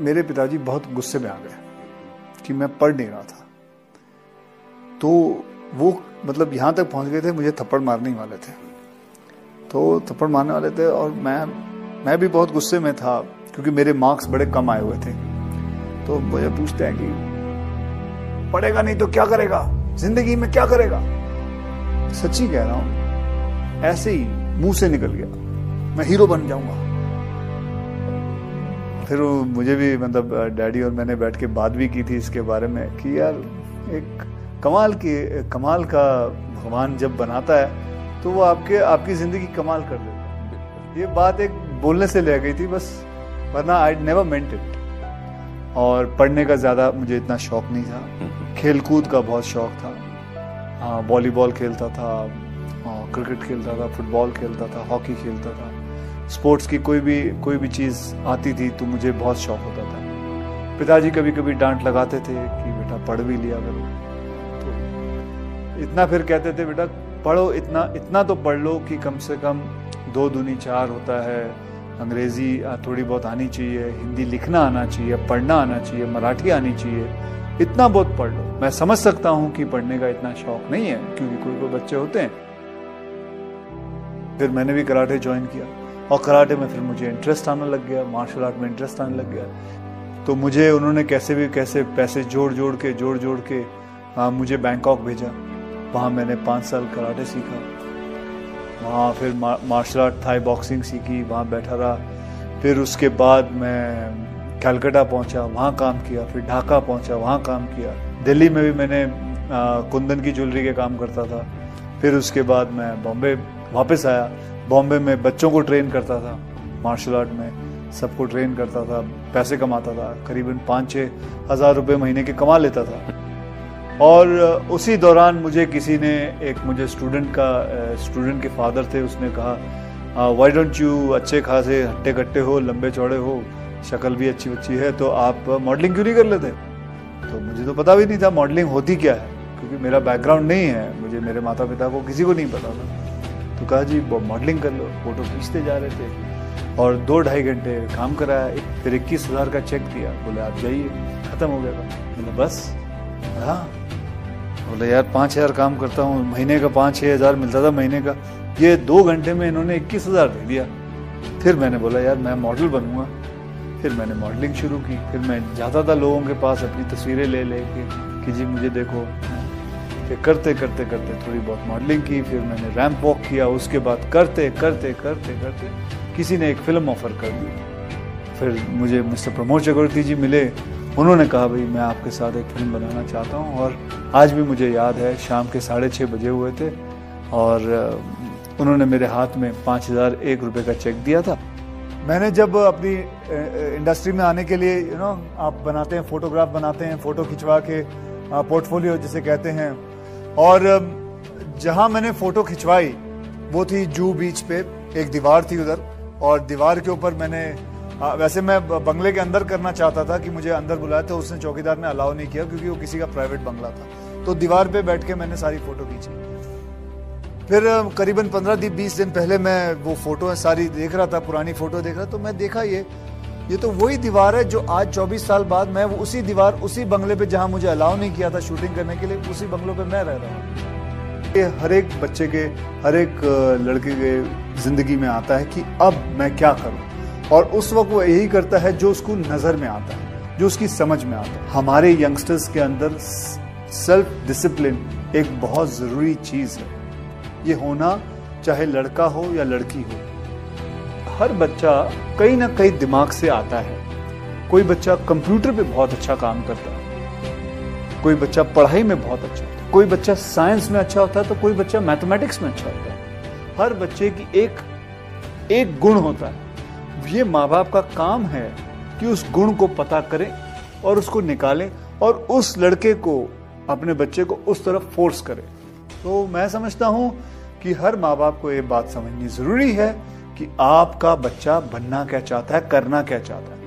मेरे पिताजी बहुत गुस्से में आ गए कि मैं पढ़ नहीं रहा था। तो वो मतलब यहाँ तक पहुँच गए थे, मुझे थप्पड़ मारने वाले थे। तो थप्पड़ मारने वाले थे और मैं मैं भी बहुत गुस्से में था क्योंकि मेरे मार्क्स बड़े कम आए हुए थे। तो मुझे पूछते हैं कि पढ़ेगा नहीं तो क्या करेगा? ज़िंदगी में क्या करेगा? सच्ची कह रहा हूँ, ऐसे ही मुँह से निकल गया। मैं हीरो बन जाऊँगा। फिर मुझे भी मतलब डैडी और मैंने बैठ के बात भी की थी इसके बारे में कि यार एक कमाल की कमाल का भगवान जब बनाता है तो वो आपके आपकी ज़िंदगी कमाल कर देता है। ये बात एक बोलने से ले गई थी बस वरना आई नेवर मेंट इट और पढ़ने का ज़्यादा मुझे इतना शौक नहीं था। खेल कूद का बहुत शौक था। हाँ वॉलीबॉल खेलता था क्रिकेट खेलता था फुटबॉल खेलता था हॉकी खेलता था। स्पोर्ट्स की कोई भी कोई भी चीज़ आती थी तो मुझे बहुत शौक होता था। पिताजी कभी कभी डांट लगाते थे कि बेटा पढ़ भी लिया करो। तो इतना फिर कहते थे, बेटा, पढ़ो इतना इतना तो पढ़ लो कि कम से कम दो दूनी चार होता है। अंग्रेज़ी थोड़ी बहुत आनी चाहिए, हिंदी लिखना आना चाहिए, पढ़ना आना चाहिए, मराठी आनी चाहिए। इतना बहुत पढ़ लो। मैं समझ सकता हूँ कि पढ़ने का इतना शौक नहीं है, क्योंकि कोई कोई बच्चे होते हैं। फिर मैंने भी कराटे ज्वाइन किया। और कराटे में फिर मुझे इंटरेस्ट आने लग गया मार्शल आर्ट में इंटरेस्ट आने लग गया। तो मुझे उन्होंने कैसे भी कैसे पैसे जोड़ जोड़ के जोड़ जोड़ के आ, मुझे बैंकॉक भेजा। वहाँ मैंने पाँच साल कराटे सीखा। वहाँ फिर मा, मार्शल आर्ट थाई बॉक्सिंग सीखी वहाँ बैठा रहा। फिर उसके बाद मैं कैलकाटा पहुँचा वहाँ काम किया। फिर ढाका पहुँचा वहाँ काम किया। दिल्ली में भी मैंने आ, कुंदन की ज्वेलरी के काम करता था। फिर उसके बाद मैं बॉम्बे वापस आया। बॉम्बे में बच्चों को ट्रेन करता था, मार्शल आर्ट में सबको ट्रेन करता था, पैसे कमाता था, करीबन पाँच छः हज़ार रुपये महीने के कमा लेता था। और उसी दौरान मुझे किसी ने एक, मुझे स्टूडेंट का स्टूडेंट के फादर थे, उसने कहा वाई डोंट यू अच्छे खासे हट्टे कट्टे हो, लंबे चौड़े हो, शक्ल भी अच्छी अच्छी है तो आप मॉडलिंग क्यों नहीं कर लेते? तो मुझे तो पता भी नहीं था मॉडलिंग होती क्या है, क्योंकि मेरा बैकग्राउंड नहीं है, मुझे मेरे माता पिता को किसी को नहीं पता था। तो कहा जी मॉडलिंग कर लो फ़ोटो खींचते जा रहे थे। और दो ढाई घंटे काम कराया फिर इक्कीस हज़ार का चेक दिया। बोले, आप जाइए, ख़त्म हो गया बोले, बस? हाँ। बोले, यार, पाँच हज़ार काम करता हूँ, महीने का पाँच छः हज़ार मिलता था महीने का। ये दो घंटे में इन्होंने इक्कीस हज़ार दे दिया। फिर मैंने बोला, यार, मैं मॉडल बनूँगा। फिर मैंने मॉडलिंग शुरू की। फिर मैं जाता था लोगों के पास अपनी तस्वीरें ले ले के कि जी, मुझे देखो फिर करते करते करते थोड़ी बहुत मॉडलिंग की, फिर मैंने रैम्प वॉक किया, उसके बाद करते करते करते करते किसी ने एक फ़िल्म ऑफ़र कर दी। फिर मुझे मिस्टर प्रमोद चक्रवर्ती जी मिले, उन्होंने कहा, भाई, मैं आपके साथ एक फ़िल्म बनाना चाहता हूँ और आज भी मुझे याद है, शाम के साढ़े छः बजे हुए थे और उन्होंने मेरे हाथ में पाँच हज़ार एक रुपये का चेक दिया था। मैंने जब अपनी इंडस्ट्री में आने के लिए यू नो आप बनाते हैं फोटोग्राफ बनाते हैं फ़ोटो खिंचवा के पोर्टफोलियो जिसे कहते हैं और जहाँ मैंने फ़ोटो खिंचवाई, वो थी जू बीच पे, एक दीवार थी उधर, और दीवार के ऊपर मैंने वैसे मैं बंगले के अंदर करना चाहता था कि मुझे अंदर बुलाया तो उसने चौकीदार ने अलाउ नहीं किया, क्योंकि वो किसी का प्राइवेट बंगला था। तो दीवार पे बैठ के मैंने सारी फ़ोटो खींची। फिर करीबन पंद्रह दिन बीस दिन पहले मैं वो फ़ोटो सारी देख रहा था, पुरानी फ़ोटो देख रहा तो मैं देखा ये ये तो वही दीवार है जो आज 24 साल बाद मैं वो उसी दीवार, उसी बंगले पे जहाँ मुझे अलाउ नहीं किया था शूटिंग करने के लिए, उसी बंगलों पे मैं रह रहा हूँ। ये हर एक बच्चे के, हर एक लड़के के ज़िंदगी में आता है कि अब मैं क्या करूँ? और उस वक्त वो यही करता है जो उसको नज़र में आता है, जो उसकी समझ में आता है। हमारे यंगस्टर्स के अंदर सेल्फ डिसिप्लिन एक बहुत ज़रूरी चीज़ है। ये होना चाहे लड़का हो या लड़की हो हर बच्चा कहीं ना कहीं दिमाग से आता है। कोई बच्चा कंप्यूटर पे बहुत अच्छा काम करता है। कोई बच्चा पढ़ाई में बहुत अच्छा होता है। कोई बच्चा साइंस में अच्छा होता है तो कोई बच्चा मैथमेटिक्स में अच्छा होता है। हर बच्चे की एक एक गुण होता है। ये माँ बाप का काम है कि उस गुण को पता करें और उसको निकालें और उस लड़के को, अपने बच्चे को उस तरफ़ फोर्स करें। तो मैं समझता हूँ कि हर माँ बाप को ये बात समझनी ज़रूरी है कि आपका बच्चा बनना क्या चाहता है करना क्या चाहता है।